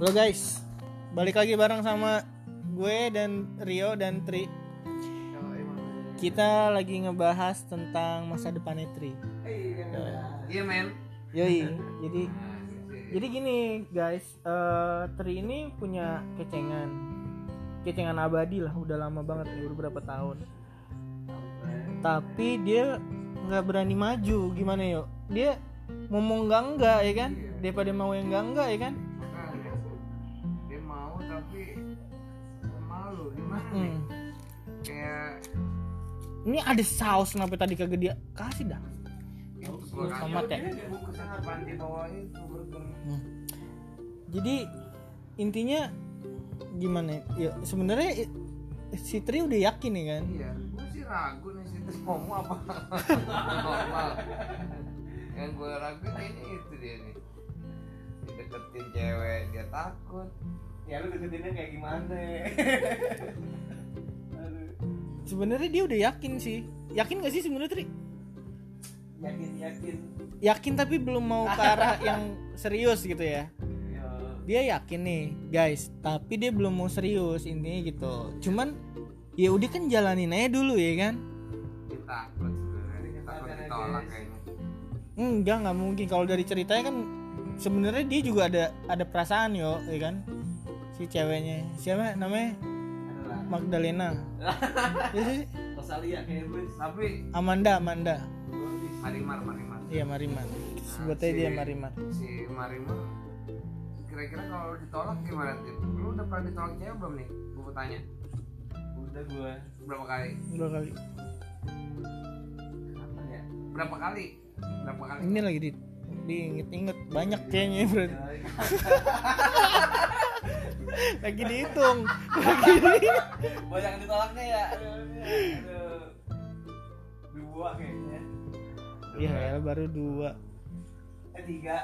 Halo guys, balik lagi bareng sama gue dan Rio dan Tri. Kita lagi ngebahas tentang masa depannya Tri. Iya men. Yoi, jadi jadi gini guys, eh, Tri ini punya kecengan, kecengan abadi lah, udah lama banget nih, udah berapa tahun. Tapi dia nggak berani maju, gimana yuk? Dia ngomong enggak enggak ya kan, daripada mau yang enggak enggak ya kan? Hmm. Kayak Ini ada saus kenapa tadi kagak dia kasih dah. tomat ya? Hmm. Jadi intinya gimana? Ya sebenarnya i- si Tri udah yakin nih kan. Iya, gue sih ragu nih situ ngomong apa normal. Yang gue ragu kayaknya itu dia nih. Dideketin cewek dia takut. Ya lu deketinnya kayak gimana Sebenarnya dia udah yakin sih. Yakin gak sih sebenarnya Tri? yakin yakin Yakin tapi belum mau ke arah yang serius gitu ya. ya Dia yakin nih, guys, tapi dia belum mau serius intinya gitu. Cuman ya udah kan jalanin aja dulu ya kan. Dia takut sebenarnya. Dia takut Makanya, ditolak guys. kayaknya. Enggak, nggak mungkin kalau dari ceritanya kan sebenarnya dia juga ada ada perasaan yo, ya kan? Si ceweknya. Siapa namanya? adalah Magdalena. Ya sih, Rosalia kayak gue Tapi Amanda, Amanda. Marimar, Marimar. Iya, Marimar. Sebutnya dia Marimar. si Marimar kira-kira kalau ditolak gimana Tip? lu udah pernah ditolak cewek belum nih gue mau tanya udah gue berapa kali Dua kali. apa ya berapa kali berapa kali Ini lagi di diinget-inget banyak kayaknya bro. Ya, Lagi dihitung. Lagi di- banyak ditolaknya ya dua kayaknya Iya, ya, baru dua. eh tiga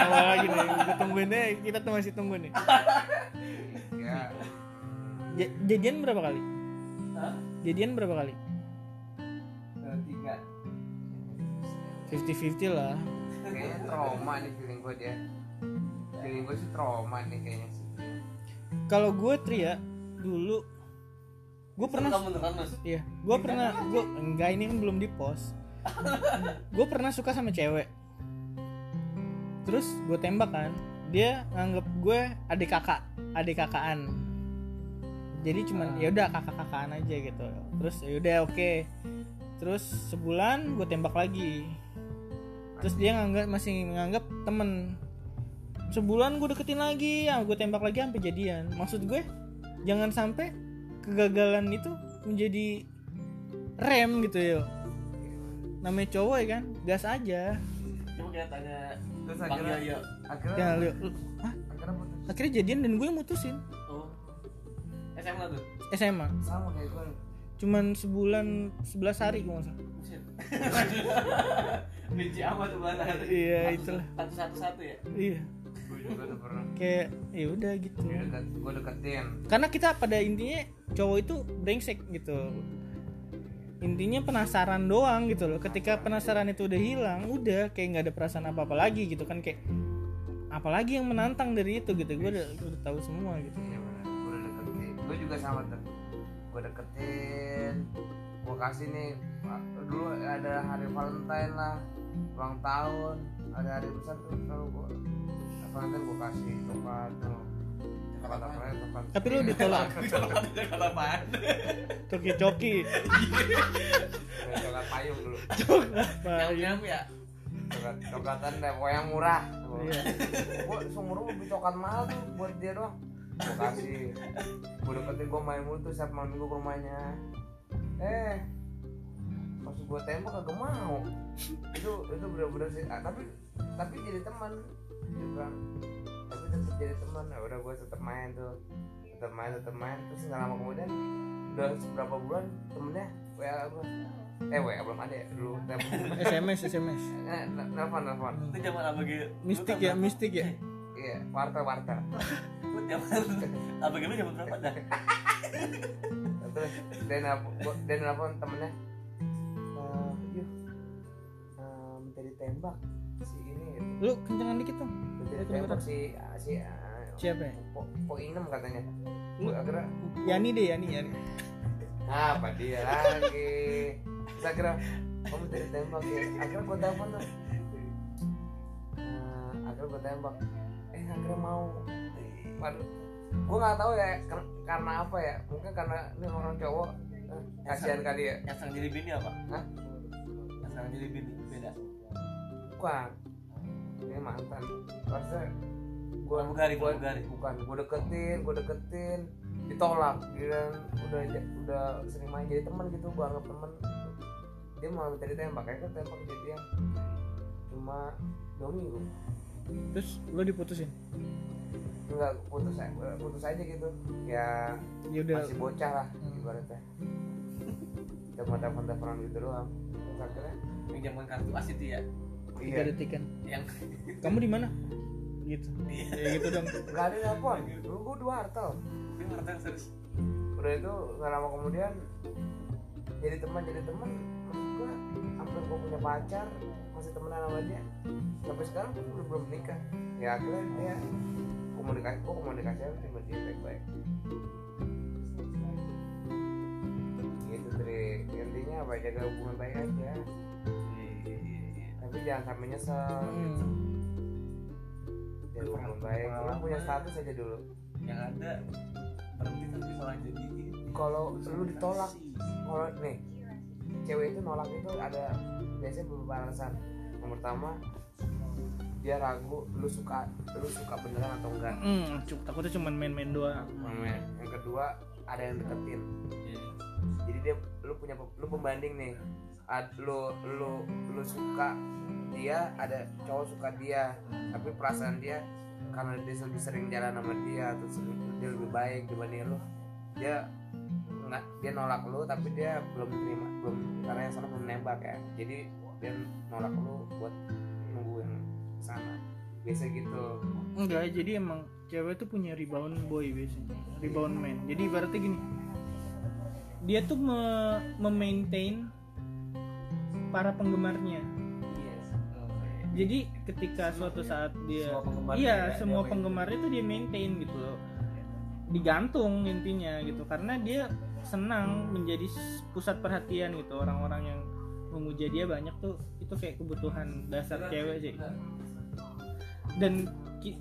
Awal lagi nih, kita tungguin deh. Kita tuh masih tunggu nih. ya Ja- jadian berapa kali? Hah? Jadian berapa kali? 50-50 lah. kayaknya trauma nih feeling gue dia feeling gue sih trauma nih kayaknya sih Kalau gue Tri ya, dulu gue pernah kamu beneran mas Iya, gue pernah, gue enggak ini kan belum di post. gue pernah suka sama cewek. Terus gue tembak kan, dia nganggep gue adik kakak, adik kakaan. Jadi cuman ya udah kakak kakaan aja gitu. Terus ya udah oke. Terus sebulan gue tembak lagi. Terus dia nganggap masih nganggap temen. Sebulan gue deketin lagi, ya gue tembak lagi sampai jadian. Maksud gue jangan sampai kegagalan itu menjadi rem gitu ya. Namanya cowok ya kan gas aja. Coba kita tanya terus Bang akhirnya Yoyo akhirnya ya hah? akhirnya putus. Akhirnya jadian dan gue mutusin. Oh. SMA tuh? SMA sama kayak gue cuman sebulan 11 hari gue nggak salah. benci amat tuh bulan hari Iya, itulah. satu satu satu ya? Iya. Gue juga udah pernah. Kayak ya udah gitu. Gue deket, gue deketin. Karena kita pada intinya cowok itu brengsek gitu. Intinya penasaran doang gitu loh. Ketika penasaran itu udah hilang udah kayak nggak ada perasaan apa apa lagi gitu kan. Kayak apalagi yang menantang dari itu gitu. Gue udah, gua udah tahu semua gitu. Iya benar, gue udah deketin. Gue juga sama tuh. Gue deketin, gue kasih nih. Dulu ada hari Valentine lah, ulang tahun, ada hari besar tuh selalu gue. Valentine gue kasih coklat tuh. Coklat apa ya? Coklat. tapi lu ditolak kata apaan coki coki Kayak Coklat payung dulu. Yang ya Coklat coklatan deh, pokoknya murah. iya. Gue seumur gue beli coklat mahal tuh buat dia doang. Gue kasih. Gue deketin gue main mulu tuh setiap malam minggu ke rumahnya. Eh, pas gue tembak kagak mau. Itu itu bener-bener sih. Ah, tapi tapi jadi teman juga. Tapi tetap jadi teman. Ya udah gue tetap main tuh. Tetap main, tetap main. Terus nggak lama kemudian udah beberapa bulan temennya WA gue. Eh WA belum ada ya dulu. SMS SMS Eh, nelfon nelfon. itu zaman apa gitu mistik ya mistik ya Iya, warta warta. lu zaman apa gitu zaman berapa dah terus dia nelfon temennya ditembak si ini gitu. lu kencengan dikit dong Udah tembak si si ah, siapa ya? Po, po inem katanya. Gua akhirnya Yani deh Yani Yani. Apa dia lagi? Terus akhirnya kamu dari tembak ya. Akhirnya gue telepon tuh. Eh, akhirnya gue tembak. Eh akhirnya mau. Waduh gue nggak tahu ya karena apa ya? Mungkin karena ini orang cowok. Eh, kasihan kali ya. yang jadi bini apa? Hah? yang jadi bini bukan. Ini mantan. Maksudnya gue Pramugari, pramugari. bukan gue deketin gue deketin ditolak. Dia udah udah sering main jadi teman gitu gue anggap teman dia malah minta ditembak kayak kan tembak jadi cuma dua minggu. Terus lo diputusin? Enggak putus aja putus aja gitu. Ya ya udah. masih bocah lah Hmm. ibaratnya. Cuma telepon teleponan gitu doang. Terus akhirnya yang zaman kartu as itu ya tiga iya. Detik kan yang kamu di mana? Gitu. Ya gitu dong. Nggak ada telepon dulu gue dua hartel dia ngerti serius? Udah itu nggak lama kemudian jadi teman jadi teman. Maksud gua sampai gua punya pacar masih temenan sama dia. Sampai sekarang pun belum belum menikah. Ya akhirnya dia komunikasi gua komunikasi aja sama dia baik baik gitu tri. Intinya apa? Jaga hubungan baik aja tapi jangan sampai nyesel Hmm. jaga hubungan baik. lu punya status aja dulu. Yang ada berhenti tapi malah jadi kalau lu ditolak kalau nih cewek itu nolak itu ada biasanya beberapa alasan yang pertama dia ragu lu suka lu suka beneran atau enggak. Hmm, cuk, takutnya cuma main-main doang. yang kedua ada yang deketin. Jadi dia lu punya lu pembanding nih Ad, lu lu lu suka dia ada cowok suka dia tapi perasaan dia karena dia lebih sering jalan sama dia sering- dia lebih baik dibanding lu dia nggak dia nolak lu tapi dia belum terima belum karena yang sana belum nembak ya jadi dia nolak lu buat nunggu yang sana biasa gitu Enggak, jadi emang cewek tuh punya rebound boy biasanya. Rebound man. Jadi ibaratnya gini. Dia tuh me- memaintain para penggemarnya. Jadi ketika suatu saat dia Semua penggemarnya iya, ya, semua dia penggemarnya tuh dia maintain gitu loh. Digantung intinya gitu karena dia senang menjadi s- pusat perhatian gitu. Orang-orang yang memuja dia banyak tuh itu kayak kebutuhan dasar cewek sih dan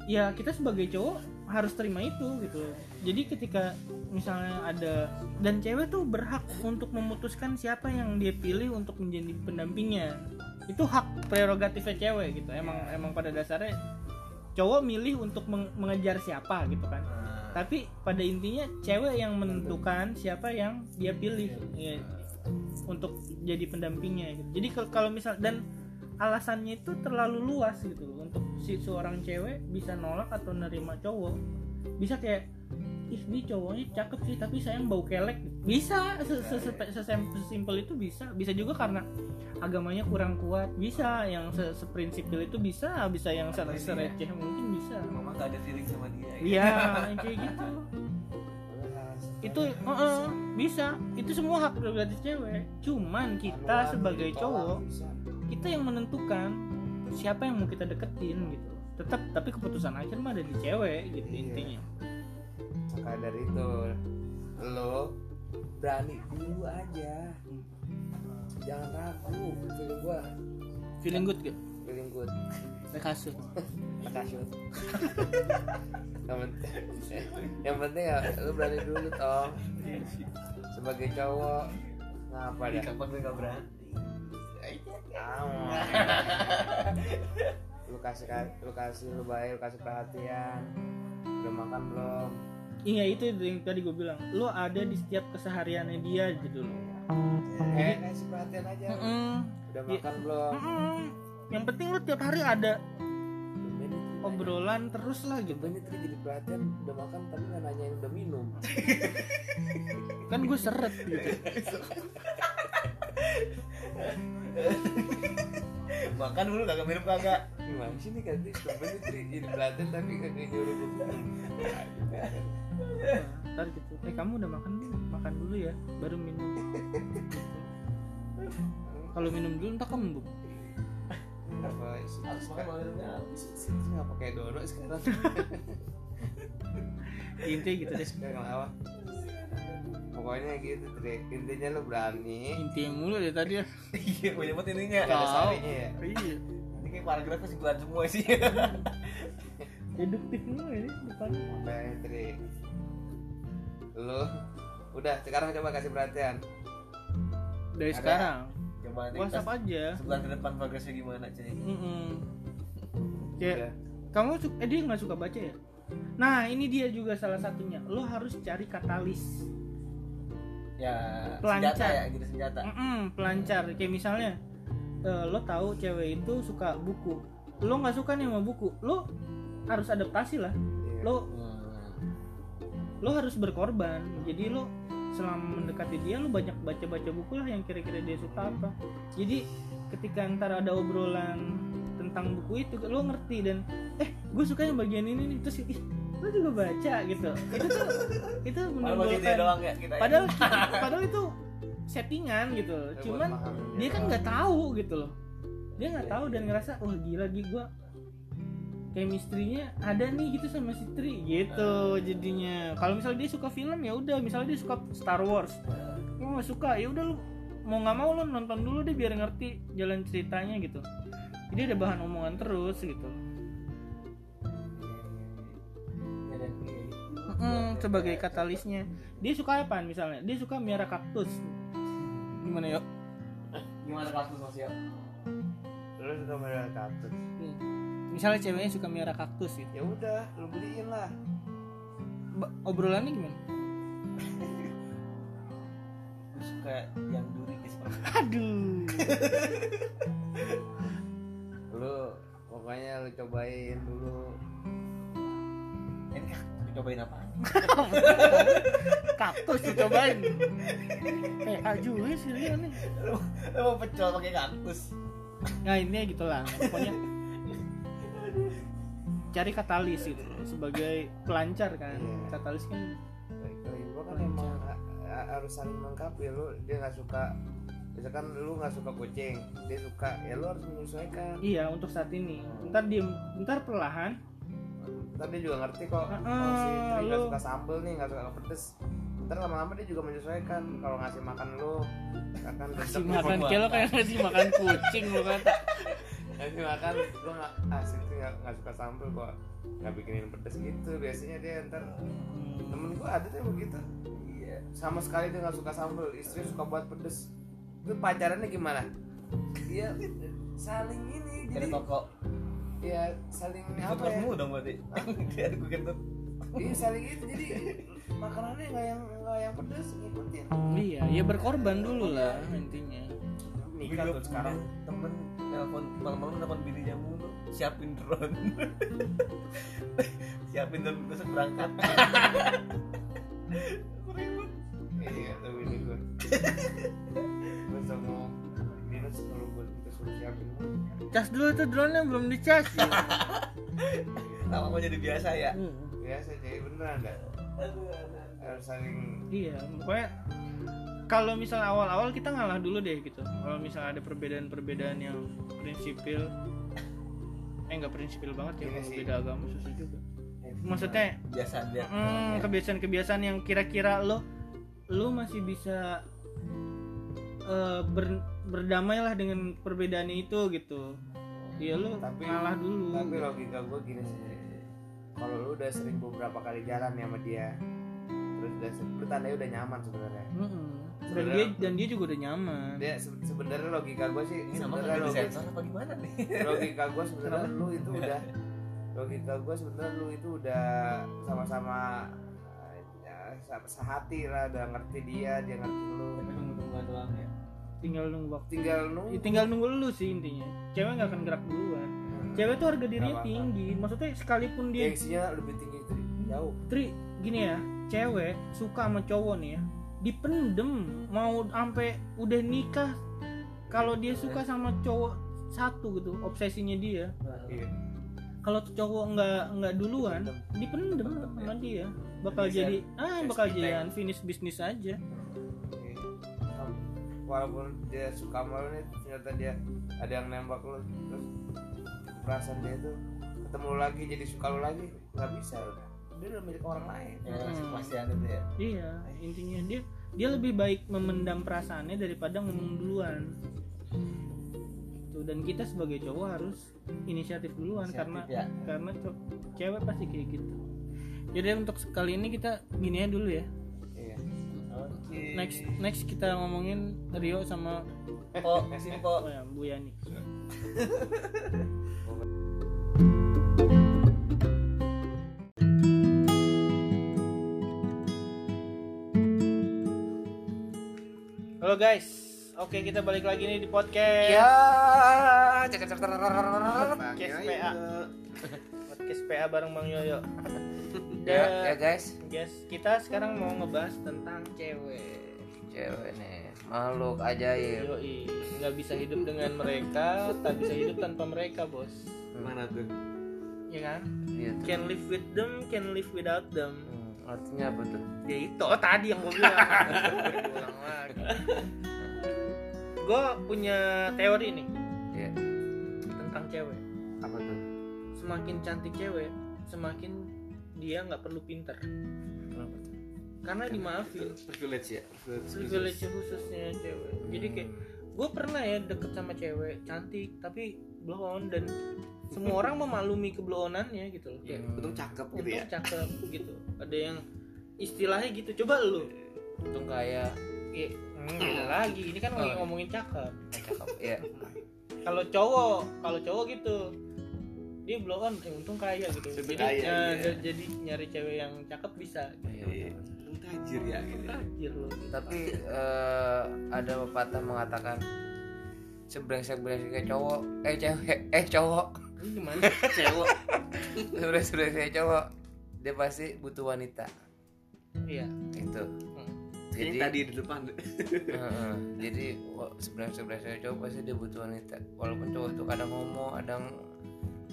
ya kita sebagai cowok harus terima itu gitu. Jadi ketika misalnya ada dan cewek tuh berhak untuk memutuskan siapa yang dia pilih untuk menjadi pendampingnya. Itu hak prerogatifnya cewek gitu. Emang emang pada dasarnya cowok milih untuk meng- mengejar siapa gitu kan. Tapi pada intinya cewek yang menentukan siapa yang dia pilih ya, untuk jadi pendampingnya gitu. jadi kal- kalau misal dan alasannya itu terlalu luas gitu untuk si seorang cewek bisa nolak atau nerima cowok bisa kayak ih ini cowoknya cakep sih tapi sayang bau kelek bisa sesimpel itu bisa bisa juga karena agamanya kurang kuat bisa yang se seprinsipil itu bisa bisa yang se- sereceh mungkin bisa mama gak ada feeling sama dia ya. Iya, kayak gitu. Itu heeh, bisa. Itu semua hak prerogatif cewek. Cuman kita sebagai cowok, kita yang menentukan siapa yang mau kita deketin gitu. Tetap tapi keputusan akhir mah ada di cewek gitu Iya. intinya. maka dari itu lo berani dulu aja jangan ragu feeling gua Feeling good gak? feeling good kasur. makasih yang penting yang penting ya lu berani dulu toh sebagai cowok ngapa dah kapan gue gak berani. Lu kasih lu kasih lu baik lu kasih perhatian udah makan belum Iya itu yang tadi gue bilang. Lo ada di setiap kesehariannya dia gitu loh. eh kasih perhatian aja Mm-mm. udah Iya. makan belum Mm-mm. Yang penting lo tiap hari ada nanya. obrolan terus lah gitu. Tumben itu jadi perhatian udah makan tapi nggak nanyain udah minum Kan gue seret gitu. makan dulu kagak minum kagak. Gimana sih nih kan tumben itu jadi perhatian tapi kagak nyuruh gue minum ntar gitu. Eh kamu udah makan belum? Makan dulu ya baru minum. Gitu. kalau minum dulu entah kembung apa sih Harus makan malam minumnya habis. sih nggak pakai dono sekarang. Intinya gitu deh. Sekarang apa pokoknya gitu Trik. intinya lu berani intinya mulu deh tadi ya Iya, banyak banget. Nggak ada Tahu. sarinya ya iya Ini kayak paragraf kesimpulan semua sih. deduktif mulu ini depan makanya Trik. lu udah sekarang coba kasih perhatian dari Ada. sekarang Coba WhatsApp pas aja sebulan ke depan progresnya gimana, cuy. Mm-mm. kayak Udah. kamu eh dia nggak suka baca ya nah ini dia juga salah satunya lo harus cari katalis Ya, Pelancar. senjata ya, gitu senjata. Mm-mm, pelancar kayak misalnya eh, lo tahu cewek itu suka buku lo nggak suka nih sama buku lo harus adaptasi lah Iya. lo Hmm. lo harus berkorban jadi lo selama mendekati dia lo banyak baca baca buku lah yang kira-kira dia suka apa jadi ketika ntar ada obrolan tentang buku itu lo ngerti dan eh gue suka yang bagian ini nih terus ih lo juga baca gitu. Itu tuh itu menimbulkan doang ya kita. ya. padahal padahal itu settingan gitu. Ya, cuman dia kan doang. nggak tahu gitu loh. Dia nggak tahu dan ngerasa wah gila lagi gue chemistry-nya ada nih gitu sama si Tri gitu jadinya. Kalau misalnya dia suka film ya udah. Misalnya dia suka Star Wars. Lu nggak suka? Ya udah lu mau nggak mau lu nonton dulu deh biar ngerti jalan ceritanya gitu. Jadi ada bahan omongan terus gitu Mm, sebagai katalisnya. dia suka apa misalnya? Dia suka miara kaktus. Gimana yuk? Gimana kaktus Mas ya? lu suka merah kaktus. Misalnya ceweknya suka miara kaktus gitu. Ya udah lu beliin lah. Ba- obrolannya gimana? Gue suka yang duri guys. aduh. Lu pokoknya lu cobain dulu. Ini dicobain apa? kaktus dicobain eh aju sih dia nih. Lu lu mau pecel pakai kaktus. nah ini gitulah pokoknya. Cari katalis gitu sebagai pelancar kan. Iya. katalis kan kan emang ha- ha- harus saling melengkapi lu. Dia nggak suka misalkan lu nggak suka kucing dia suka ya lu harus menyesuaikan. Iya untuk saat ini. Ntar diem ntar perlahan ntar dia juga ngerti kok Ah, oh si Tri nggak suka sambel nih nggak suka pedes ntar lama-lama dia juga menyesuaikan kalau ngasih makan lu akan kasih makan kayak lo kayak ngasih makan kucing lo kata ngasih makan gua nggak ah si Tri nggak suka sambel kok nggak bikinin pedes gitu. Biasanya dia ntar temen gua ada tuh begitu. Iya. sama sekali dia nggak suka sambel istri suka buat pedes. Itu pacarannya gimana? Dia saling ini jadi toko. Ya saling Ikut apa ya? mulu dong berarti. Dia gue kentut. iya saling itu. Jadi makanannya nggak yang nggak yang pedes ngikutin. Iya ya berkorban dulu lah intinya. Nikah tuh sekarang. temen telepon malam-malam telepon bininya mulu siapin drone. Siapin drone besok berangkat. Ribut. Iya tuh ini gue cas dulu tuh drone nya belum dicas. Ya. lama mau jadi biasa ya? Hmm. biasa jadi beneran dah harus saling iya pokoknya kalau misalnya awal-awal kita ngalah dulu deh gitu. Kalau misalnya ada perbedaan-perbedaan yang prinsipil eh nggak prinsipil banget ya Ini kalau sih. beda agama susah juga. Maksudnya biasa dia. hmm, kebiasaan-kebiasaan yang kira-kira lo lo masih bisa eh, ber- berdamai lah dengan perbedaannya itu gitu. Ya lo Tapi- ngalah dulu. tapi logika gue gini sih. Kalau lu udah sering beberapa kali jalan ya sama dia terus udah lu tandanya udah nyaman sebenarnya. Mm-mm. dan Sebenarnya- dia dan dia juga udah nyaman. Dia se- sebenarnya logika gue sih sebenarnya logika, sensor apa gimana nih? logika gue sebenarnya lu itu udah logika gue sebenarnya lu itu udah sama-sama ya, se- sehati lah udah ngerti dia dia ngerti lu. Tapi nunggu-nungguan doang ya tinggal nunggu waktu. Tinggal nunggu. Ya, tinggal nunggu lu sih intinya. Cewek nggak akan gerak duluan. Cewek tuh harga dirinya tinggi. Maksudnya sekalipun dia gengsinya lebih tinggi itu jauh. Tri gini ya. Cewek suka sama cowok nih ya. Dipendem mau sampai udah nikah kalau dia suka sama cowok satu gitu obsesinya dia. Iya. Kalau cowok nggak nggak duluan dipendem. sama dia. Bakal jadi ah bakal jadi unfinished bisnis aja walaupun dia suka sama lu nih ternyata dia ada yang nembak lu terus perasaan dia tuh ketemu lagi jadi suka lu lagi nggak bisa udah dia udah milik orang lain. Ya masih kepastian itu ya. Iya intinya dia dia lebih baik memendam perasaannya daripada ngomong duluan. Tuh, dan kita sebagai cowok harus inisiatif duluan Inisiatif, karena ya. karena cewek pasti kayak gitu. Jadi untuk kali ini kita gini aja dulu ya next next kita ngomongin Rio sama po. simpo oh ya, Bu Yani. Halo guys, oke kita balik lagi nih di podcast. Ya Podcast PA Podcast PA bareng Bang Yoyo ya, ya guys. guys, kita sekarang mau ngebahas tentang cewek. Cewek nih makhluk ajaib. Yoi, nggak bisa hidup dengan mereka, tak bisa hidup tanpa mereka bos. Mana tuh? Ya kan? gitu Can live with them, can live without them. Hmm, artinya apa tuh? Ya itu, oh, tadi yang gue bilang. Gue punya teori nih ya tentang cewek. Apa tuh? Semakin cantik cewek, semakin dia nggak perlu pinter. Kenapa? Karena dimaafin. privilege ya? Privilege khususnya cewek. Jadi kayak gue pernah ya deket sama cewek cantik tapi blonde dan semua orang memaklumi keblonannya gitu loh. Kayak untung cakep gitu untung ya? cakep gitu. Ada yang istilahnya gitu. Coba lu. Untung kaya ya, hmm, lagi. Ini kan Oh. ngomongin cakep. Cakep. Ya kalau cowok kalau cowok gitu dia blonde eh, untung kaya gitu. Jadi kaya, ya, iya. jadi nyari cewek yang cakep bisa Iya. untung tajir ya gitu. Tajir loh. Tapi eh, ada pepatah mengatakan sebrengsek brengsek cowok eh cewek eh cowok. Ini gimana? Cewek. Sebrengsek brengsek cowok dia pasti butuh wanita. Iya. Itu. Hmm. jadi jadi tadi di depan. Heeh, jadi sebrengsek brengsek cowok pasti dia butuh wanita. Walaupun cowok itu kadang homo kadang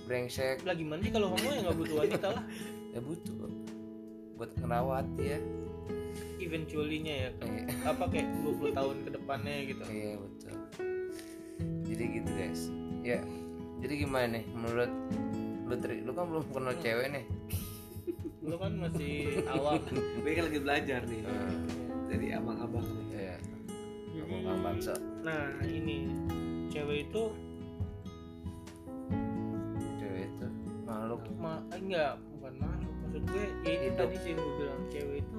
brengsek lah gimana sih kalau homo ya nggak butuh wanita lah ya butuh buat ngerawat ya eventually-nya ya Iya. apa kayak 20 tahun ke depannya gitu Iya betul. Jadi gitu guys. Ya. Jadi gimana nih menurut lu Tri? Lu kan belum kenal cewek nih. lu kan masih awam gue kan lagi belajar nih Hmm, dari abang-abang nih Iya. Jadi, Abang Kang Bangsa. nah ini cewek itu makhluk ma eh, enggak bukan makhluk maksud gue ya itu Hidup. tadi sih yang gue bilang cewek itu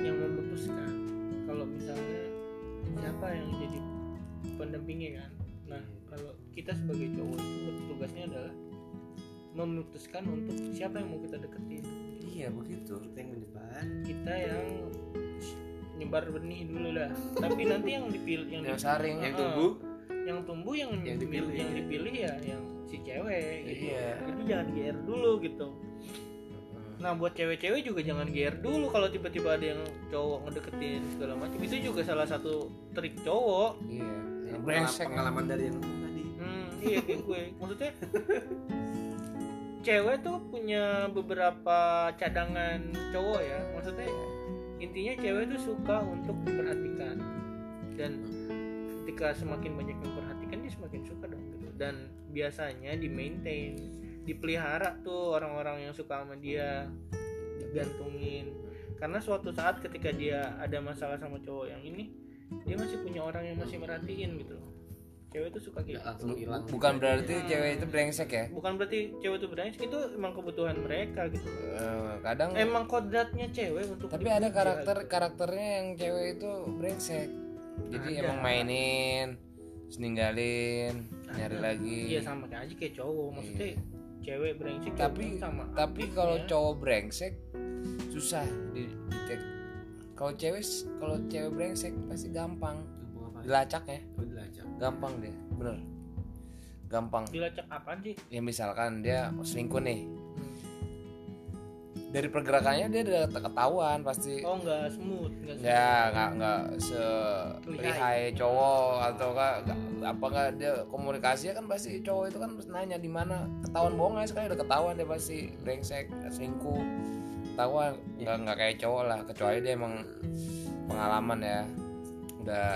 yang memutuskan kalau misalnya siapa yang jadi pendampingnya kan nah kalau kita sebagai cowok itu tugasnya adalah memutuskan untuk siapa yang mau kita deketin Iya begitu. kita yang menyebar kita yang nyebar benih dulu lah tapi nanti yang dipilih yang Yang saring. yang Heeh. tumbuh yang tumbuh yang Yang dipilih. yang dipilih ya yang si cewek gitu. Iya. jadi jangan GR dulu gitu. Nah buat cewek-cewek juga jangan GR dulu kalau tiba-tiba ada yang cowok ngedeketin segala macam. Itu juga salah satu trik cowok. Iya. Yang Brengsek. pengalaman dari yang tadi. Hmm, iya kayak gue. Maksudnya cewek tuh punya beberapa cadangan cowok ya. Maksudnya intinya cewek tuh suka untuk diperhatikan. Dan ketika semakin banyak yang memperhatikan dia semakin suka dong gitu dan biasanya di maintain dipelihara tuh orang-orang yang suka sama dia digantungin karena suatu saat ketika dia ada masalah sama cowok yang ini dia masih punya orang yang masih merhatiin gitu cewek tuh suka kayak nggak langsung hilang Bukan berarti cewek itu brengsek ya. bukan berarti cewek itu brengsek itu emang kebutuhan mereka gitu Eh, kadang emang kodratnya cewek untuk tapi ada karakter gitu. karakternya yang cewek itu brengsek. Jadi Ada. emang mainin, terus ninggalin, nyari Ada. lagi. iya sama kayak aja kayak cowok. Maksudnya Iya. cewek brengsek cowok tapi sama tapi kalau cowok brengsek susah di, di kalau cewek kalau cewek brengsek pasti gampang. Apa? Dilacak ya? Oh, dilacak. Gampang deh bener. Gampang. Dilacak apaan sih? Ya misalkan dia selingkuh nih. Dari pergerakannya dia udah ketahuan pasti. Oh nggak smooth nggak smooth. nggak nggak nggak se lihai cowok atau nggak nggak- apa nggak dia komunikasinya kan pasti cowok itu kan nanya di mana ketahuan bohong aja sekali udah ketahuan dia pasti brengsek selingkuh ketahuan. Nggak nggak kayak cowok lah kecuali dia emang pengalaman ya. Udah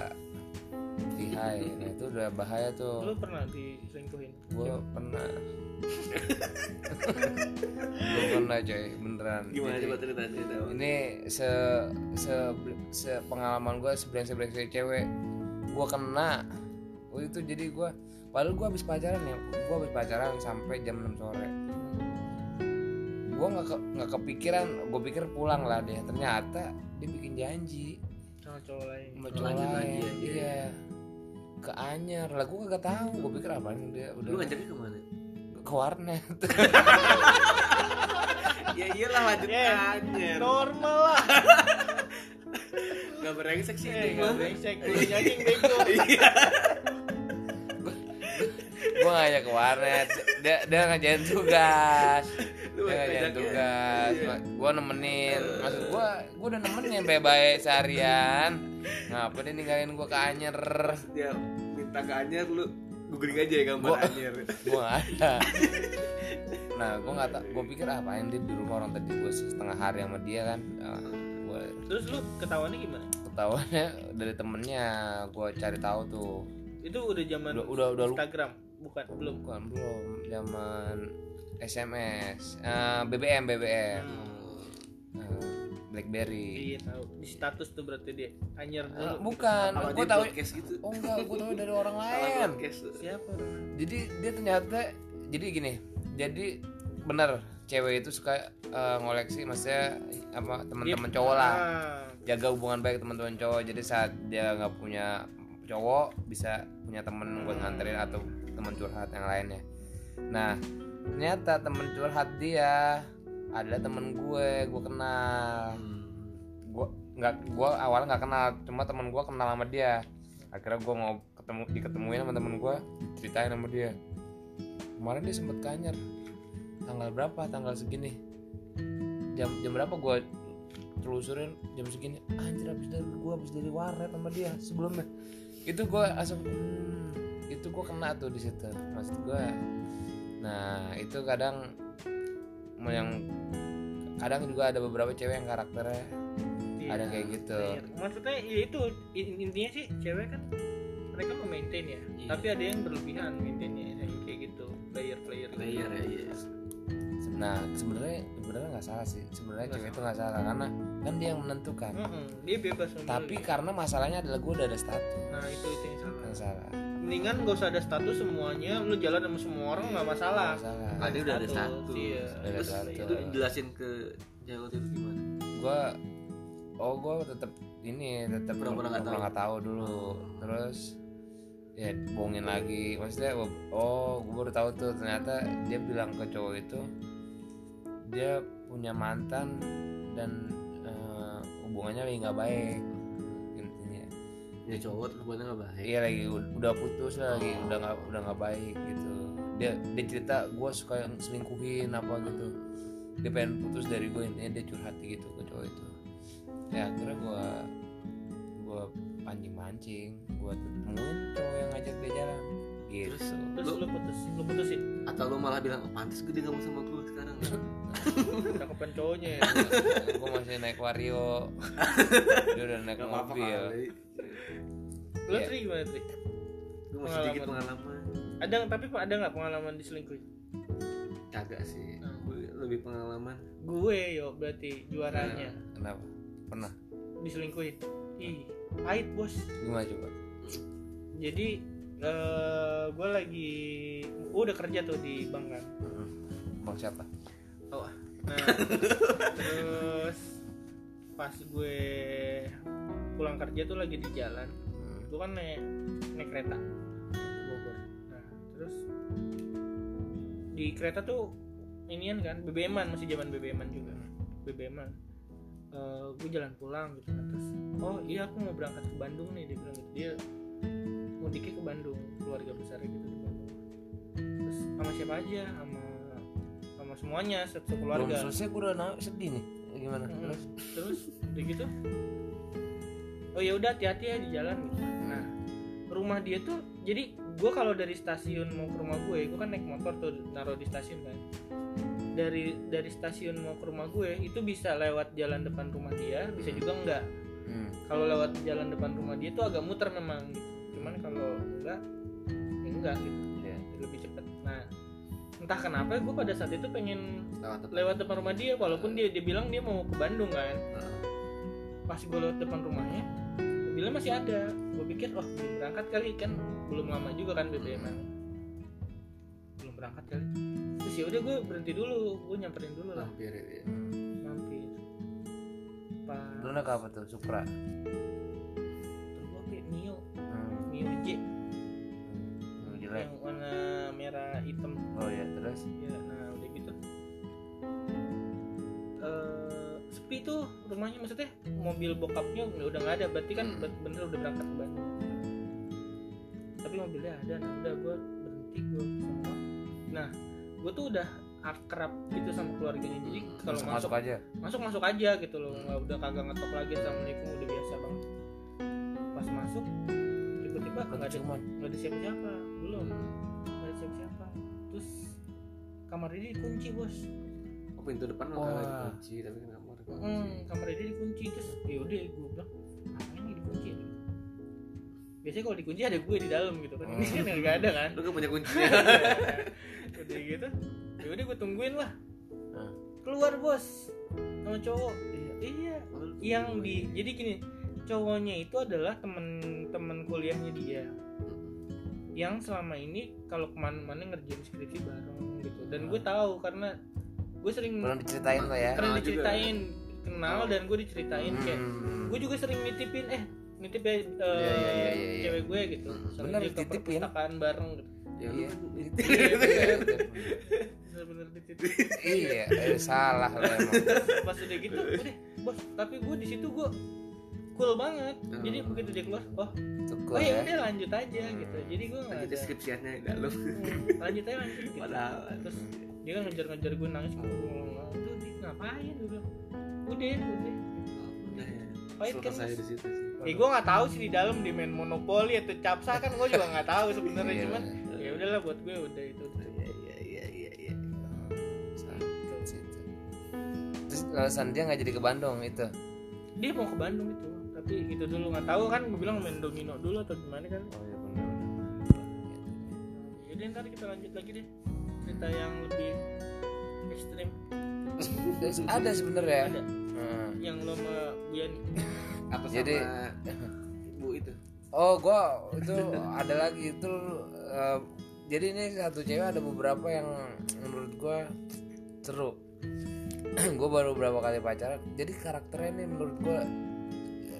lihai nah itu udah bahaya lu tuh pernah diselingkuhin? Gue pernah. Gue pernah coy beneran. Gimana Jadi, coba cerita cerita. ini se se, se pengalaman gue sebelah sebelah cewek. Gue kena. Oh itu jadi gue padahal gue habis pacaran ya. Gue habis pacaran sampai jam 6 sore. Gue nggak ke, nggak kepikiran. Gue pikir pulang lah deh. Ternyata dia bikin janji sama cowok lain. Sama cowok lanjut lain. iya ke Anyer. Lah gue kagak tahu. Gue pikir apaan dia udah. Lu ngajaknya ke mana? ke warnet. Ya iyalah lanjut Ya, anjir. normal lah. Gak berengsek sih eh ini nggak mah. brengsek lu nyanyi bego Iya. gue ngajak ke warnet. Dia dia ngajain tugas Ngajain ngajaknya. tugas Iya. gue nemenin. Maksud gue gue udah nemenin baik-baik seharian. Ngapa dia ninggalin gue ke Anyer? Dia minta ke Anyer lu googling aja ya gambar Gua- Anyer. gue ada. Nah gue nggak tak gue pikir apain dia di rumah orang tadi? Gue setengah hari sama dia kan. Gue terus lu ketahuannya gimana? Ketahuannya dari temennya gue cari tahu tuh. Itu udah zaman udah udah udah Instagram? Bukan belum? Bukan belum. Zaman SMS Eh, BBM BBM Eh, BlackBerry. Iya tahu. Di status tuh berarti dia. Anyer Eh, dulu. bukan. Apa gue tahu gitu? oh enggak. Gue tahu dari orang lain. siapa? Jadi dia ternyata jadi gini. Jadi bener. Cewek itu suka eh, ngoleksi maksudnya apa teman-teman Dia- cowok lah. Ah, jaga hubungan baik teman-teman cowok. Jadi saat dia nggak punya cowok bisa punya temen buat nganterin atau teman curhat yang lainnya. Nah ternyata temen curhat dia adalah temen gue gue kenal. Hmm. gue nggak gue awalnya nggak kenal cuma temen gue kenal sama dia. Akhirnya gue mau ketemu diketemuin sama temen gue ceritain sama dia. Kemarin dia sempet kanyer tanggal berapa? Tanggal segini? Jam jam berapa gue telusurin? Jam segini. Anjir habis dari gue habis dari warnet sama dia sebelumnya. Itu gue langsung hmm, itu gue kena tuh di situ. Maksud gue nah itu kadang yang kadang juga ada beberapa cewek yang karakternya iya. ada kayak gitu Player. maksudnya ya itu in- intinya sih cewek kan mereka mau maintain ya Iya. tapi ada yang berlebihan maintainnya yang kayak gitu player player Player ya iya. Nah sebenarnya sebenarnya nggak salah sih. Sebenarnya cewek itu nggak salah karena kan dia yang menentukan. Dia bebas memilih. tapi karena masalahnya adalah gue udah ada status. Nah itu itu yang salah. Yang salah. Mendingan gak usah ada status semuanya lu jalan sama semua orang nggak masalah. Masalah. Ah, dia udah ada Status, iya. Ada Terus satu. itu jelasin ke cewek itu gimana? gue oh gue tetap ini tetap Pura-pura nggak tahu. nggak tahu dulu. Terus ya bohongin lagi. Maksudnya oh gue baru tahu tuh ternyata dia bilang ke cowok itu dia punya mantan dan eh, hubungannya lagi nggak baik. Intinya Ya cowok terus buatnya nggak baik. iya lagi udah putus lah lagi udah nggak udah nggak baik gitu. Dia dia cerita gue suka yang selingkuhin apa gitu. Dia pengen putus dari gue intinya dia curhat gitu ke cowok itu. Ya akhirnya gue gue pancing mancing gue temuin cowok yang ngajak dia jalan. Gitu. Terus terus lu lu putus lu putusin? Atau lu malah bilang oh, pantas gue dia mau sama gue sekarang. cakepan cowoknya. Ya gue masih naik wario. Dia udah naik Gak mobil. lu Iya. tri gimana tri? Gue masih sedikit pengalaman. ada tapi ada nggak pengalaman diselingkuhin? Kagak sih. Hmm. Gue lebih pengalaman. gue yo berarti juaranya. Kenapa? Pernah diselingkuhin. Ih pahit bos. Gimana coba? Jadi eh gue lagi gue udah kerja tuh di bank kan. Bang siapa? Oh nah terus pas gue pulang kerja tuh lagi di jalan. Hmm. gue kan naik naik kereta. Ke Bogor. Nah terus di kereta tuh inian kan BBM-an masih zaman BBM-an juga. BBM-an Eh, gue jalan pulang gitu kan. Terus oh iya aku mau berangkat ke Bandung nih dia bilang gitu. Dia mudiknya ke Bandung keluarga besar gitu di Bandung. Terus sama siapa aja? Sama sama semuanya satu belum keluarga. selesai gue udah sedih nih. Gimana? Mm. terus? Terus udah gitu oh ya udah hati-hati ya di jalan. Gitu. nah rumah dia tuh jadi gue kalau dari stasiun mau ke rumah gue gue kan naik motor tuh naruh di stasiun kan dari dari stasiun mau ke rumah gue itu bisa lewat jalan depan rumah dia bisa juga enggak. Hmm. kalau lewat jalan depan rumah dia tuh agak muter memang gitu. Cuman kalau enggak ya enggak gitu. Iya. lebih cepat nah entah kenapa gue pada saat itu pengen lewat depan. lewat depan rumah dia walaupun dia dia bilang dia mau ke Bandung kan. Heeh. pas gue lewat depan rumahnya mobilnya masih ada. Gue pikir oh belum berangkat kali kan. Belum lama juga kan BBM belum berangkat kali ya udah gue berhenti dulu. Gue nyamperin dulu lah. Lampir ya. mampir. Pas Lu naik apa tuh? Supra. terus gue kayak Mio Hmm. Mio J. Hmm, Jelek. yang warna merah hitam. Oh ya, terus? Ya nah udah gitu. Eh sepi tuh rumahnya. Maksudnya mobil bokapnya udah nggak ada. Berarti kan Hmm. be- bener udah berangkat ke Bandung. Tapi mobilnya ada. Nah udah gue berhenti gue sama nah gue tuh udah akrab gitu sama keluarganya. Jadi kalau masuk masuk masuk aja. masuk masuk aja gitu loh. Nggak udah kagak ngetok lagi assalamualaikum udah biasa banget. Pas masuk tiba-tiba nggak ada nggak ada siapa-siapa. Belum. Nggak ada siapa-siapa. Terus kamar ini dikunci bos. Oh pintu depan Wah. udah dikunci tapi kamar dikunci. hmm, kamar ini dikunci. Terus ya udah gue bilang biasanya kalau dikunci ada gue di dalam gitu kan. Ini kan nggak ada kan? Lu kan punya kuncinya. udah gitu ya udah gue tungguin lah. Keluar bos. Sama cowok. Iya. Yang di jadi gini cowoknya itu adalah temen-temen kuliahnya dia. Yang selama ini kalau ke mana-mana ngerjain skripsi bareng gitu. Dan gue tahu karena gue sering Belum diceritain lo ya. pernah juga. diceritain kenal dan gue diceritain kayak Hmm. gue juga sering nitipin eh nitip ya eh, Iya, iya, iya, iya, iya. cewek gue gitu Hmm. Bener, dititipin. perpustakaan bareng gitu Ya Iya. Iya, bener. dititip Iya, eh, salah lo emang. pas udah gitu udah bos tapi gue di situ gue cool banget jadi Hmm. begitu dia keluar oh Cukup oh ya ya. udah lanjut aja gitu jadi gue nggak ada deskripsiannya dalam. Hmm, lanjut aja lanjut gitu. Padahal. terus dia kan ngejar-ngejar gue nangis gue lu ngapain gue bilang udah udah Udah ya. Pahit kan, Mas? di situ sih. Ya gue nggak tahu sih di dalam di main monopoli atau capsa kan gue juga nggak tahu sebenarnya Iya, cuman bener. ya udahlah buat gue udah itu Iya iya iya iya iya. Itu. Terus alasan dia nggak jadi ke Bandung itu. dia mau ke Bandung itu tapi itu dulu nggak tahu kan gue bilang main domino dulu atau gimana kan Oh iya benar. jadi ntar kita lanjut lagi deh cerita yang lebih ekstrim ada sebenarnya. ada Hmm. yang lo sama Bu Yani Apa Jadi- sama ibu itu? Oh, gua itu ada lagi itu eh, jadi ini satu cewek ada beberapa yang menurut gua seru. gue baru beberapa kali pacaran. Jadi karakternya nih menurut gua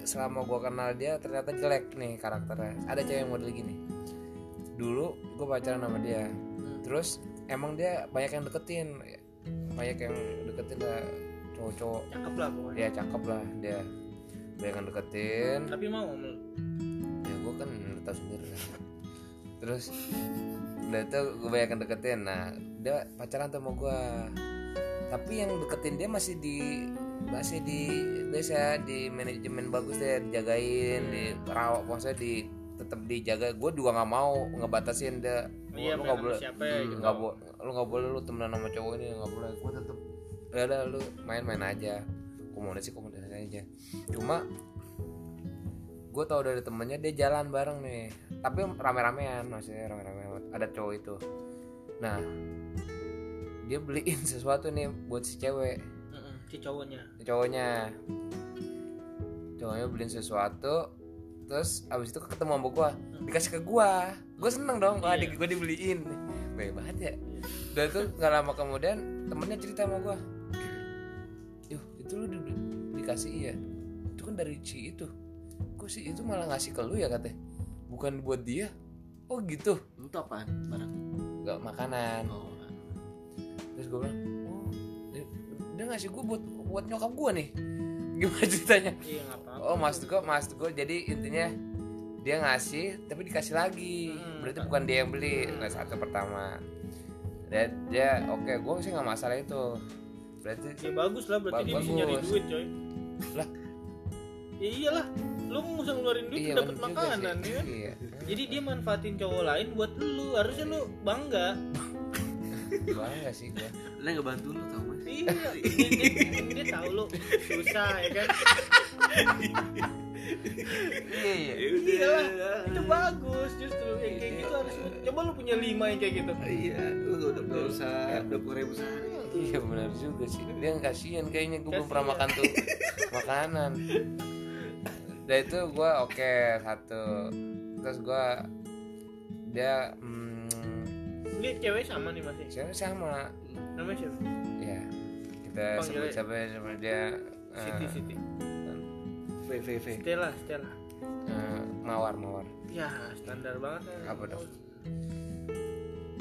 selama gua kenal dia ternyata jelek nih karakternya. Ada cewek yang model gini. Dulu gue pacaran sama dia. Terus emang dia banyak yang deketin. Banyak yang deketin lah cowok-cowok. cakep lah pokoknya Ya cakep lah dia. Banyak yang deketin. tapi mau ya gue kan tahu sendiri lah. terus udah itu gue banyak yang deketin nah dia pacaran tuh sama gue tapi yang deketin dia masih di masih di biasa di manajemen bagus deh dijagain di rawat maksudnya di tetap dijaga gue juga nggak mau ngebatasin dia iya lu nggak boleh siapa ya gitu nggak boleh lu nggak boleh lu temenan sama cowok ini nggak boleh gue tetep ya udah lu main-main aja. Komunikasi komunikasi aja. Cuma gue tau dari temennya dia jalan bareng nih. Tapi rame-ramean maksudnya rame-ramean. Ada cowok itu. Nah dia beliin sesuatu nih buat si cewek. Si cowoknya. Cowoknya. Cowoknya beliin sesuatu terus abis itu ketemu sama gua. Dikasih ke gua. Gua seneng dong wah Iya. adik gua dibeliin. Baik banget ya. Dan tuh nggak lama kemudian temennya cerita sama gua. yuh itu lu di- dikasih iya. Itu kan dari si itu. Kok sih itu malah ngasih ke lu ya katanya? Bukan buat dia? Oh gitu. Itu apaan? Barang. nggak makanan. Oh. terus gue bilang oh dia, dia ngasih gue buat buat nyokap gue nih. Gimana ceritanya? Iya oh maksud gue maksud gue jadi intinya dia ngasih tapi dikasih lagi. Hmm. berarti bukan dia yang beli. Nah satu pertama. Dan dia oke gue sih nggak masalah itu berarti ya bagus lah berarti dia bisa Bagus. nyari duit coy. Lah. ya iyalah lu nggak usah ngeluarin duit iya dapat makanan sih. ya kan? Iya. Jadi dia manfaatin cowok lain buat lu harusnya lu bangga. Bangga sih gue Lah nggak bantu lu tau mas? iya dia, dia, dia tahu lu susah ya kan? Iya iya. Iya lah itu bagus justru. Yang kayak gitu harus coba lu punya lima yang kayak gitu. Iya lu udah udah usah dua puluh ribu sehari iya benar juga sih. Dia kasihan kayaknya gue belum pernah makan tuh makanan. Dan itu gue oke satu. Terus gue dia hmm, ini cewek sama nih masih siapa sama. Namanya siapa? Ya kita Panggilnya- sebut siapa ya, sama dia eh, Siti Siti. V V V. Stella Stella. Eh, mawar mawar. Ya standar banget. Apa dong?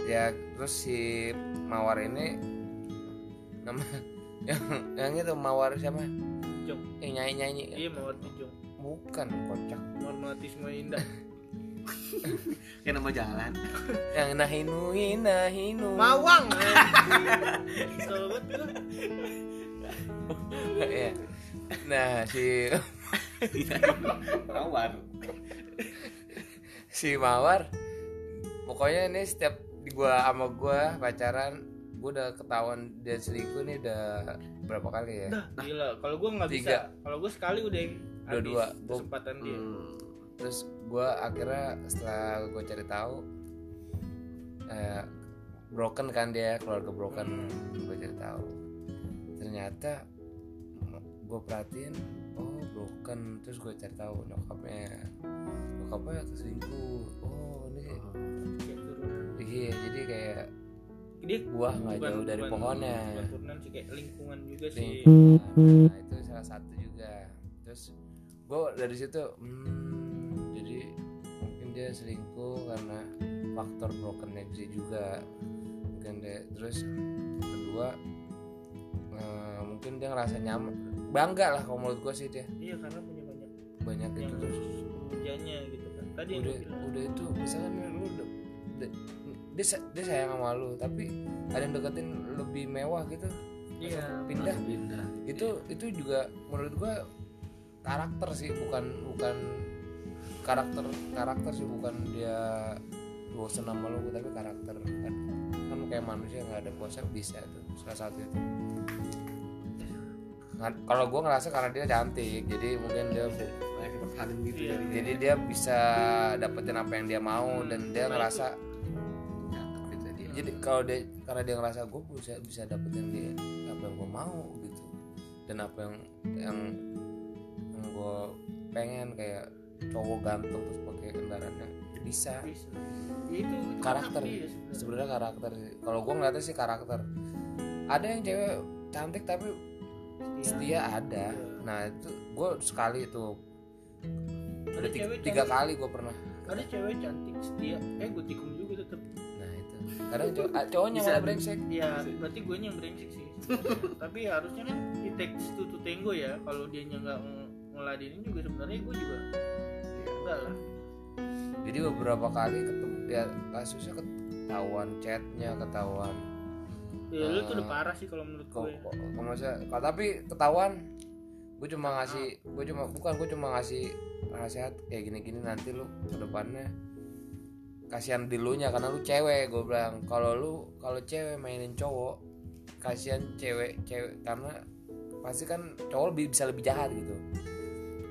Ya terus si mawar ini nama yang yang itu mawar siapa? Jong yang nyanyi nyanyi iya mawar Jong bukan kocak. Marmati semua indah. Kayak nama jalan. Yang nahinu nahinu. Mawang. Iya. nah si mawar. Si mawar pokoknya ini setiap di gua sama gua pacaran gua udah ketahuan dia selingkuh nih udah berapa kali ya? Dah gila Kalau gue nggak bisa Tiga. Kalau gue sekali udah habis Gua- kesempatan dia. Hmm. terus gua akhirnya setelah gua cari tahu eh, broken kan dia keluarga broken gua cari tahu. Ternyata gue perhatiin oh broken. Terus gue cari tahu nyokapnya. Nyokapnya selingkuh. Oh ini Kayak turunan. iya jadi kayak Dia buah nggak bukan- jauh dari bukan- pohonnya. bukan turunan sih kayak lingkungan juga sih. Lingkungan. Nah itu salah satu juga. Terus gue dari situ hmm, jadi mungkin dia selingkuh karena faktor brokennya dia juga. Mungkin dia terus kedua eh, mungkin dia ngerasa nyaman. Bangga lah kalau menurut gue sih dia. Iya karena punya banyak banyak yang itu. terus pemujanya gitu kan. Tadi udah udah itu misalkan lu udah, udah- dia dia sayang sama lu tapi ada yang deketin lebih mewah gitu. Iya pindah pindah itu itu juga menurut gua karakter sih bukan bukan karakter karakter sih bukan dia bosan sama lu tapi karakter kan. Kan kayak manusia nggak ada puasa bisa tuh salah satu itu. Nggak- kalau gua ngerasa karena dia cantik jadi mungkin dia pertahanan gitu Iya. jadi dia bisa dapetin apa yang dia mau dan dia ngerasa gitu dia jadi kalau dia karena dia ngerasa gue bisa bisa dapetin dia apa yang gue mau gitu. Dan apa yang yang yang gue pengen kayak cowok ganteng terus pakai kendaraannya bisa. Bisa. Ya, itu, itu karakter. kan dia sebenarnya. karakter kalau gue ngeliatnya sih karakter. Ada yang cewek cantik tapi setia ada. Iya. nah itu gue sekali itu. Ada tiga, tiga kali gue pernah ada cewek cantik setia. Eh gue tikung kadang cowok, ah, cowoknya Bisa malah brengsek. Ya berarti gue yang brengsek sih. Tapi harusnya kan di text to to tango ya. Kalau dia nggak ng- ngeladenin juga sebenarnya gue juga ya enggak lah. Jadi beberapa kali ketemu ya kasusnya ketahuan chatnya ketahuan ya lu tuh udah Eh, parah sih kalau menurut gue. masa kok tapi ketahuan gue cuma ngasih gue cuma bukan gue cuma ngasih nasihat kayak gini-gini nanti lu ke depannya kasihan di lu nya karena lu cewek gue bilang. Kalau lu kalau cewek mainin cowok kasihan cewek cewek karena pasti kan cowok lebih bisa lebih jahat gitu.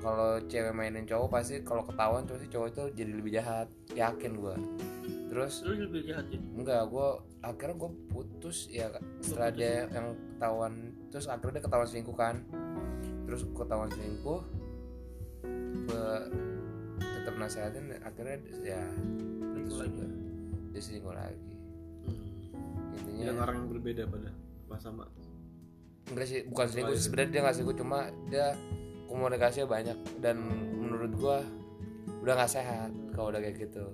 Kalau cewek mainin cowok pasti kalau ketahuan pasti cowok itu jadi lebih jahat yakin gue terus lu lebih jahat ya? Enggak gue akhirnya gue putus ya setelah dia yang ketahuan terus akhirnya dia ketahuan selingkuh kan. Terus ketahuan selingkuh gue tetap nasihatin akhirnya ya putus lagi. juga dia selingkuh lagi. Hmm. intinya dengan orang yang berbeda pada pas sama. Enggak sih bukan selingkuh sih sebenarnya dia nggak selingkuh cuma dia komunikasinya banyak dan menurut gua udah nggak sehat kalau udah kayak gitu.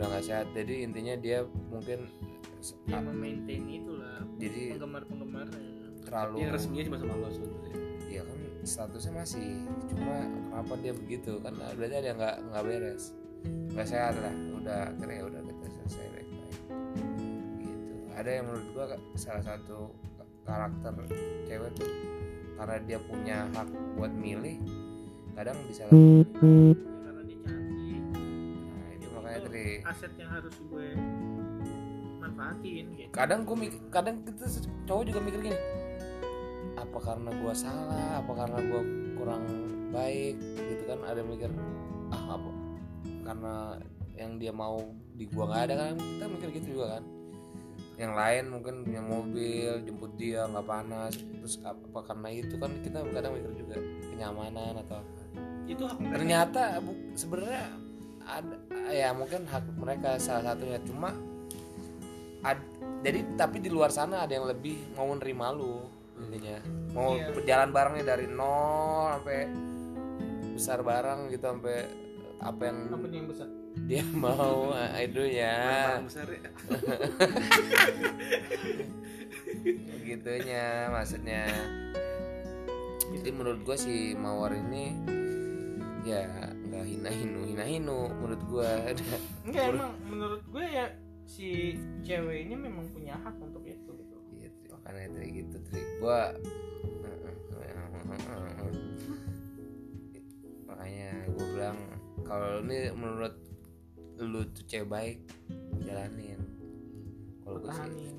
Udah nggak sehat jadi intinya dia mungkin dia memaintain itulah jadi penggemar penggemarnya terlalu yang resminya cuma sama lo sebenarnya. Ya kan statusnya masih cuma kenapa dia begitu? Karena berarti ada yang nggak nggak beres nggak sehat lah udah akhirnya udah kita selesai baik baik gitu. Ada yang menurut gua salah satu karakter cewek tuh karena dia punya hak buat milih kadang bisa Ya, karena dia cantik. Nah itu makanya Itu tadi. aset yang harus gue manfaatin gitu. Kadang gue mikir kadang kita cowok juga mikir gini apa karena gua salah? Apa karena gua kurang baik? Gitu kan ada mikir ah apa karena yang dia mau di gua nggak ada kan kita mikir gitu juga kan yang lain mungkin punya mobil jemput dia nggak panas terus apa, apa karena itu kan kita kadang mikir juga kenyamanan atau apa itu hak mereka. ternyata sebenarnya ada ya mungkin hak mereka salah satunya cuma ad- jadi tapi di luar sana ada yang lebih mau nerima lu intinya mau Iya. berjalan barengnya dari nol sampai besar bareng gitu sampai apa yang apa yang besar? dia mau ah, itu ya ya. gitunya maksudnya. Jadi menurut gue si mawar ini ya nggak hina hinu hina hinu menurut gue enggak emang menurut gue ya si cewek ini memang punya hak untuk itu gitu. Gitu makanya tri gitu tri. Gue makanya gue bilang kalau ini menurut lu tuh cewek baik jalanin. Kalau gue sih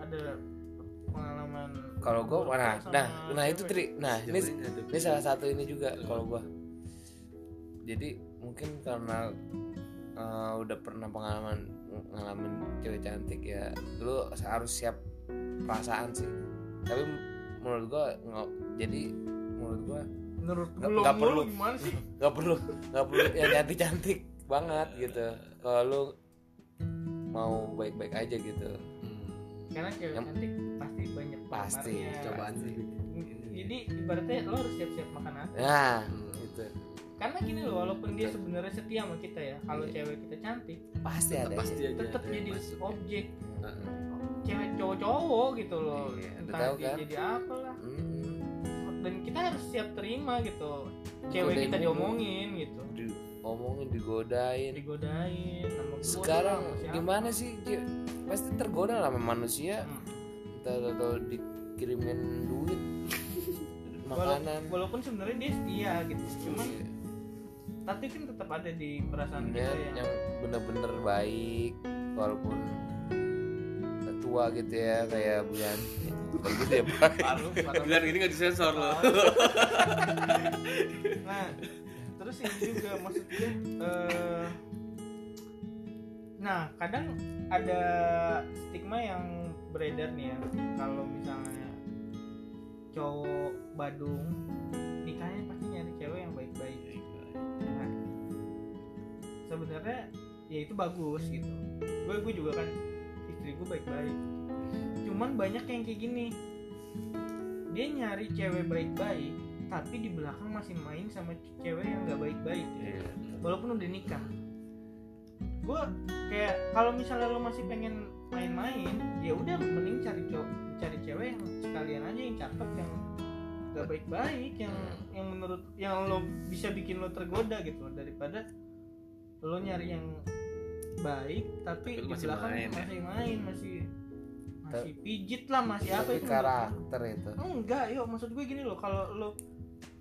ada pengalaman kalau gue nah sama nah nah itu tri nah Sejauh ini ini salah satu ini juga kalau gua. Jadi mungkin karena eh, udah pernah pengalaman ngalamin cewek cantik ya lu harus siap perasaan sih. Tapi menurut gua nggak jadi menurut gua menurut Nggak- lu nggak lu perlu. gimana sih nggak perlu nggak perlu yang cantik cantik banget gitu kalau lu mau baik baik aja gitu Hmm. karena cewek Yang- cantik pasti banyak Pasti. Cobaan sih. jadi ibaratnya lo harus siap-siap makan hati nah Hmm. itu karena gini loh walaupun dia sebenarnya setia sama kita ya kalau Iya. cewek kita cantik pasti ada Pasti aja tetap jadi masuk. objek Heeh. cewek cowok-cowok gitu loh Iya, udah entah tahu dia kan? jadi apa lah Hmm, dan kita harus siap terima gitu. Cewek Godain kita diomongin gitu. Diomongin digodain. Digodain sekarang gimana sih pasti tergoda lah sama manusia. Hmm. atau dikirimin duit makanan. walaupun sebenarnya dia setia gitu cuman Iya. tapi kan tetap ada di perasaan kita yang yang bener-bener baik walaupun tua gitu ya kayak bulan bagus ya pak. Bilang ini nggak disensor loh. nah terus ini juga maksud gue eh, nah kadang ada stigma yang beredar nih ya kalau misalnya cowok Badung nikahnya pasti nyari cewek yang baik-baik nah, sebenarnya ya itu bagus gitu gue gue juga kan istri gue baik-baik. Cuman banyak yang kayak gini. Dia nyari cewek baik-baik tapi di belakang masih main sama cewek yang nggak baik-baik. Gitu. walaupun udah nikah. Gue kayak kalau misalnya lo masih pengen main-main ya udah mending cari cowok cari cewek yang sekalian aja yang cakep yang gak baik-baik yang yang menurut yang lo bisa bikin lo tergoda gitu daripada lo nyari yang baik tapi, di masih belakang main, ya? masih main masih masih pijit lah masih apa itu? karakter itu. Enggak yuk maksud gue gini loh kalau lo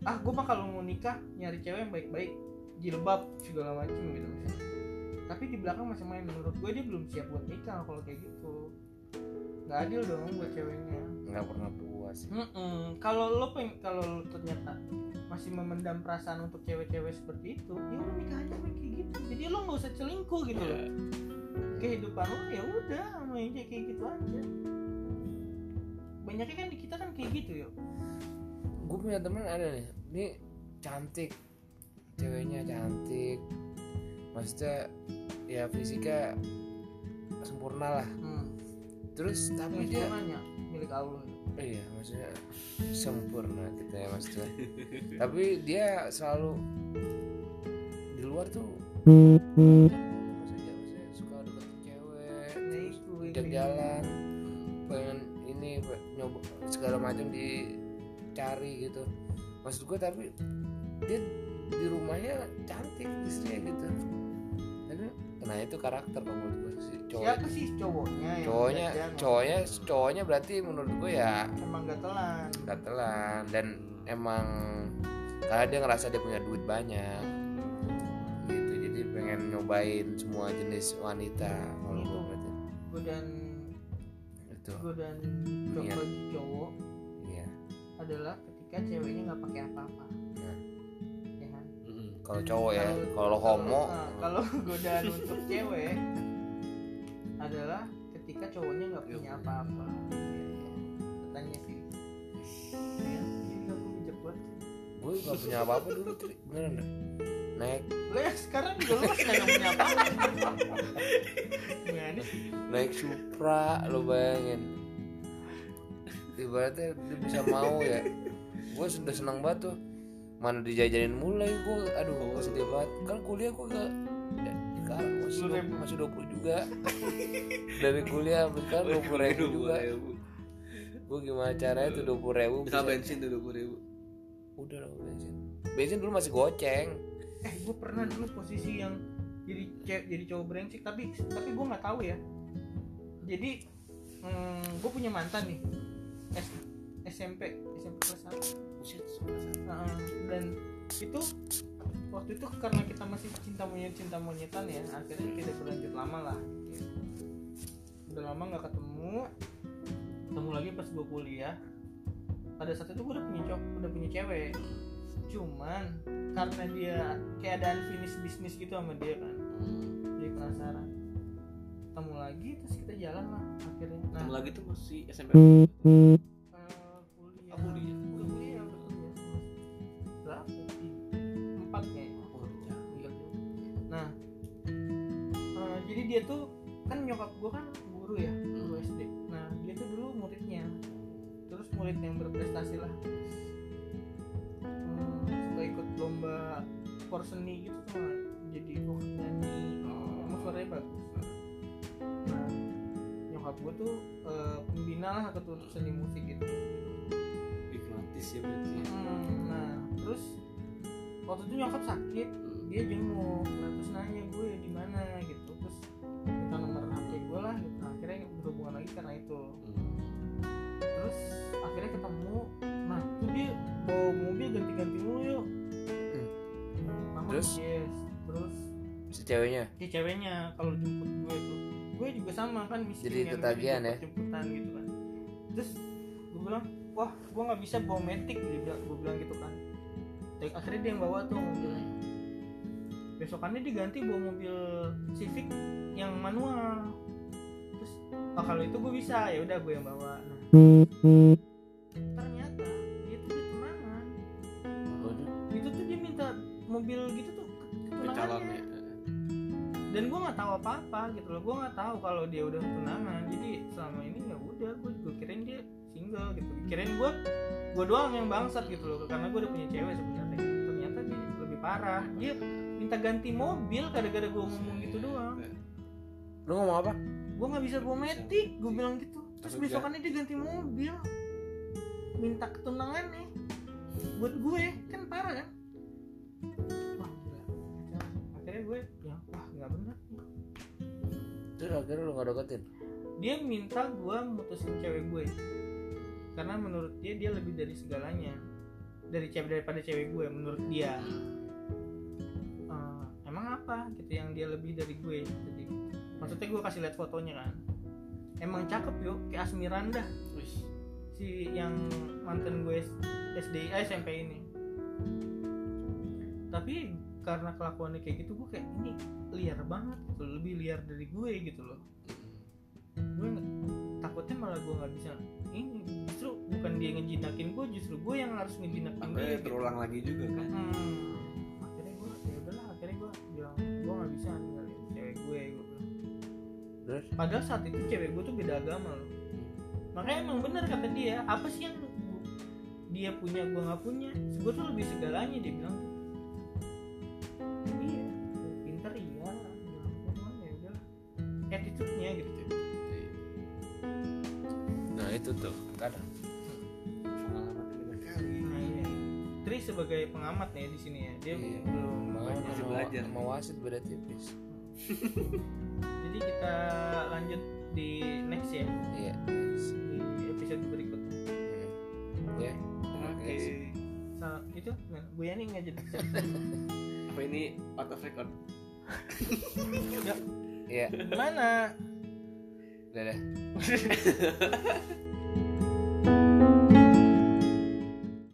ah gue mah kalau mau nikah nyari cewek yang baik-baik jilbab segala macem gitu misalnya tapi di belakang masih main menurut gue dia belum siap buat nikah kalau kayak gitu. Nggak adil dong buat ceweknya. Nggak pernah puas Mm-mm. kalau lo peng kalau lo ternyata masih memendam perasaan untuk cewek-cewek seperti itu ya udah nikah aja kayak gitu. Jadi lo nggak usah selingkuh gitu loh. Kehidupan lo ya udah main kayak kayak gitu aja. Banyaknya kan di kita kan kayak gitu yuk. Gue punya temen ada nih ini cantik. Ceweknya cantik. Maksudnya ya fisika sempurna lah. Hmm. terus tapi Yang dia sempurnanya milik Allah iya maksudnya sempurna kita ya maksudnya. Tapi dia selalu di luar tuh maksudnya, maksudnya suka deketin cewek Ya terus itu, ajak ini. jalan pengen ini nyoba segala macam dicari gitu. Maksud gue tapi dia di rumahnya cantik istrinya gitu nah itu karakter kalau menurut gue sih cowok siapa sih cowoknya yang cowoknya cowoknya cowoknya berarti menurut gue ya emang gak telan. gatelan dan emang karena dia ngerasa dia punya duit banyak gitu. Jadi pengen nyobain semua jenis wanita kalau gue berarti. godaan itu. godaan Iya. cowok iya. ada adalah ketika ceweknya nggak pakai apa-apa. Ya. Mm-mm. Kalau cowok ya Kalau- homo. Nah, kalau godaan untuk cewek adalah ketika cowoknya nggak punya apa-apa. Katanya sih. Ya banget gue gak punya apa-apa dulu Tri. beneran dah naik. Lo ya sekarang juga lo masih nggak punya apa-apa. Naik Supra lo bayangin. Ibaratnya dia bisa mau ya. Gue sudah senang banget tuh mana dijajanin mulai gue aduh gue sedih banget. Kan kuliah gue gak ya, sekarang masih dua- masih dua puluh juga. Dari kuliah sekarang dua puluh ribu juga. gue gimana caranya tuh dua puluh ribu Bisa bensin tuh dua puluh ribu. udah lah bensin. Bensin dulu masih goceng. Eh gue pernah dulu posisi yang jadi ce- jadi cowok brengsek tapi tapi gue nggak tahu ya. Jadi hmm, gue punya mantan nih. S, SMP SMP kelas satu Buset. Nah, dan itu waktu itu karena kita masih cinta monyet cinta monyetan ya akhirnya tidak berlanjut lama lah gitu. udah lama nggak ketemu ketemu lagi pas gue kuliah pada saat itu gue udah punya cowok udah punya cewek cuman karena dia kayak ada unfinished bisnis gitu sama dia kan Hmm. jadi penasaran ketemu lagi terus kita jalan lah akhirnya nah Ketemu lagi tuh masih SMP. Nyokap gue kan guru ya, guru SD. Nah, dia tuh dulu muridnya, terus murid yang berprestasi lah. Hmm, suka ikut lomba sport seni gitu tuh, jadi vokat nyanyi, emang suaranya bagus. Nah, nyokap gue tuh eh, pembina lah ketua seni musik gitu. Hipnotis ya berarti. ya. Hmm, nah, terus waktu itu nyokap sakit, dia jenguk nah, terus nanya gue di mana gitu lagi karena itu. Hmm. terus akhirnya ketemu. Nah tuh dia bawa mobil ganti-ganti mulu yuk. Mama, Terus? yes terus si ceweknya? si ceweknya kalau jemput gue tuh gue juga sama kan miskin Jadi yang ketagihan ya? jemputan gitu kan. Terus gue bilang wah gue nggak bisa bawa metik dia bilang gue bilang gitu kan. Dan akhirnya dia yang bawa tuh mobilnya. Besokannya diganti bawa mobil Civic yang manual oh, kalau itu gue bisa. Ya udah gue yang bawa. Nah. Ternyata dia tuh dia tunangan Waduh. itu tuh dia minta mobil gitu tuh calonnya. dan gue nggak tahu apa apa gitu loh. Gue nggak tahu kalau dia udah tunangan jadi selama ini ya udah gue juga kirain dia single gitu. Kirain gue gue doang yang bangsat gitu loh. Karena gue udah punya cewek sebenarnya. Ternyata dia lebih parah. Dia minta ganti mobil gara-gara gue ngomong gitu doang. Lu ngomong apa gue nggak bisa bawa metik gue bilang gitu. Terus Tapi besokannya dia ganti mobil. Minta ketunangan nih. Buat gue kan parah kan? Wah gila. Akhirnya gue ya wah nggak bener. Terus akhirnya lu gak deketin? Dia minta gue mutusin cewek gue. Karena menurut dia dia lebih dari segalanya. Dari cewek daripada cewek gue menurut dia. Eh, emang apa? Gitu yang dia lebih dari gue. Jadi maksudnya gue kasih lihat fotonya kan. Emang cakep yuk kayak Asmiranda Wih, si yang mantan gue SD eh, SMP ini. Tapi karena kelakuannya kayak gitu gue kayak ini liar banget gitu lebih liar dari gue gitu loh. Gue takutnya malah gue nggak bisa. Ini justru bukan dia ngejinakin gue justru gue yang harus ngejinakin dia gitu. terulang lagi juga kan. Hmm. akhirnya gue ya udahlah akhirnya gue bilang gue nggak bisa ninggalin cewek gue gue bilang terus? Padahal saat itu cewek gue tuh beda agama loh. Makanya emang bener kata dia apa sih yang dia punya gue nggak punya? Gue tuh lebih segalanya dia bilang. Iya pinter iya Bilang, "Gua cuman ya attitude-nya gitu nah itu tuh kadang. Tri sebagai pengamat ya di sini ya. Dia Iya. belum makanya Masih belajar. sama wasit beda tipis jadi kita lanjut di next ya? Iya di episode berikutnya Hmm. ya Oke. Sa- itu? Nah, Bu Yani nggak jadi. Apa ini out of record? iya. Mana? Udah dah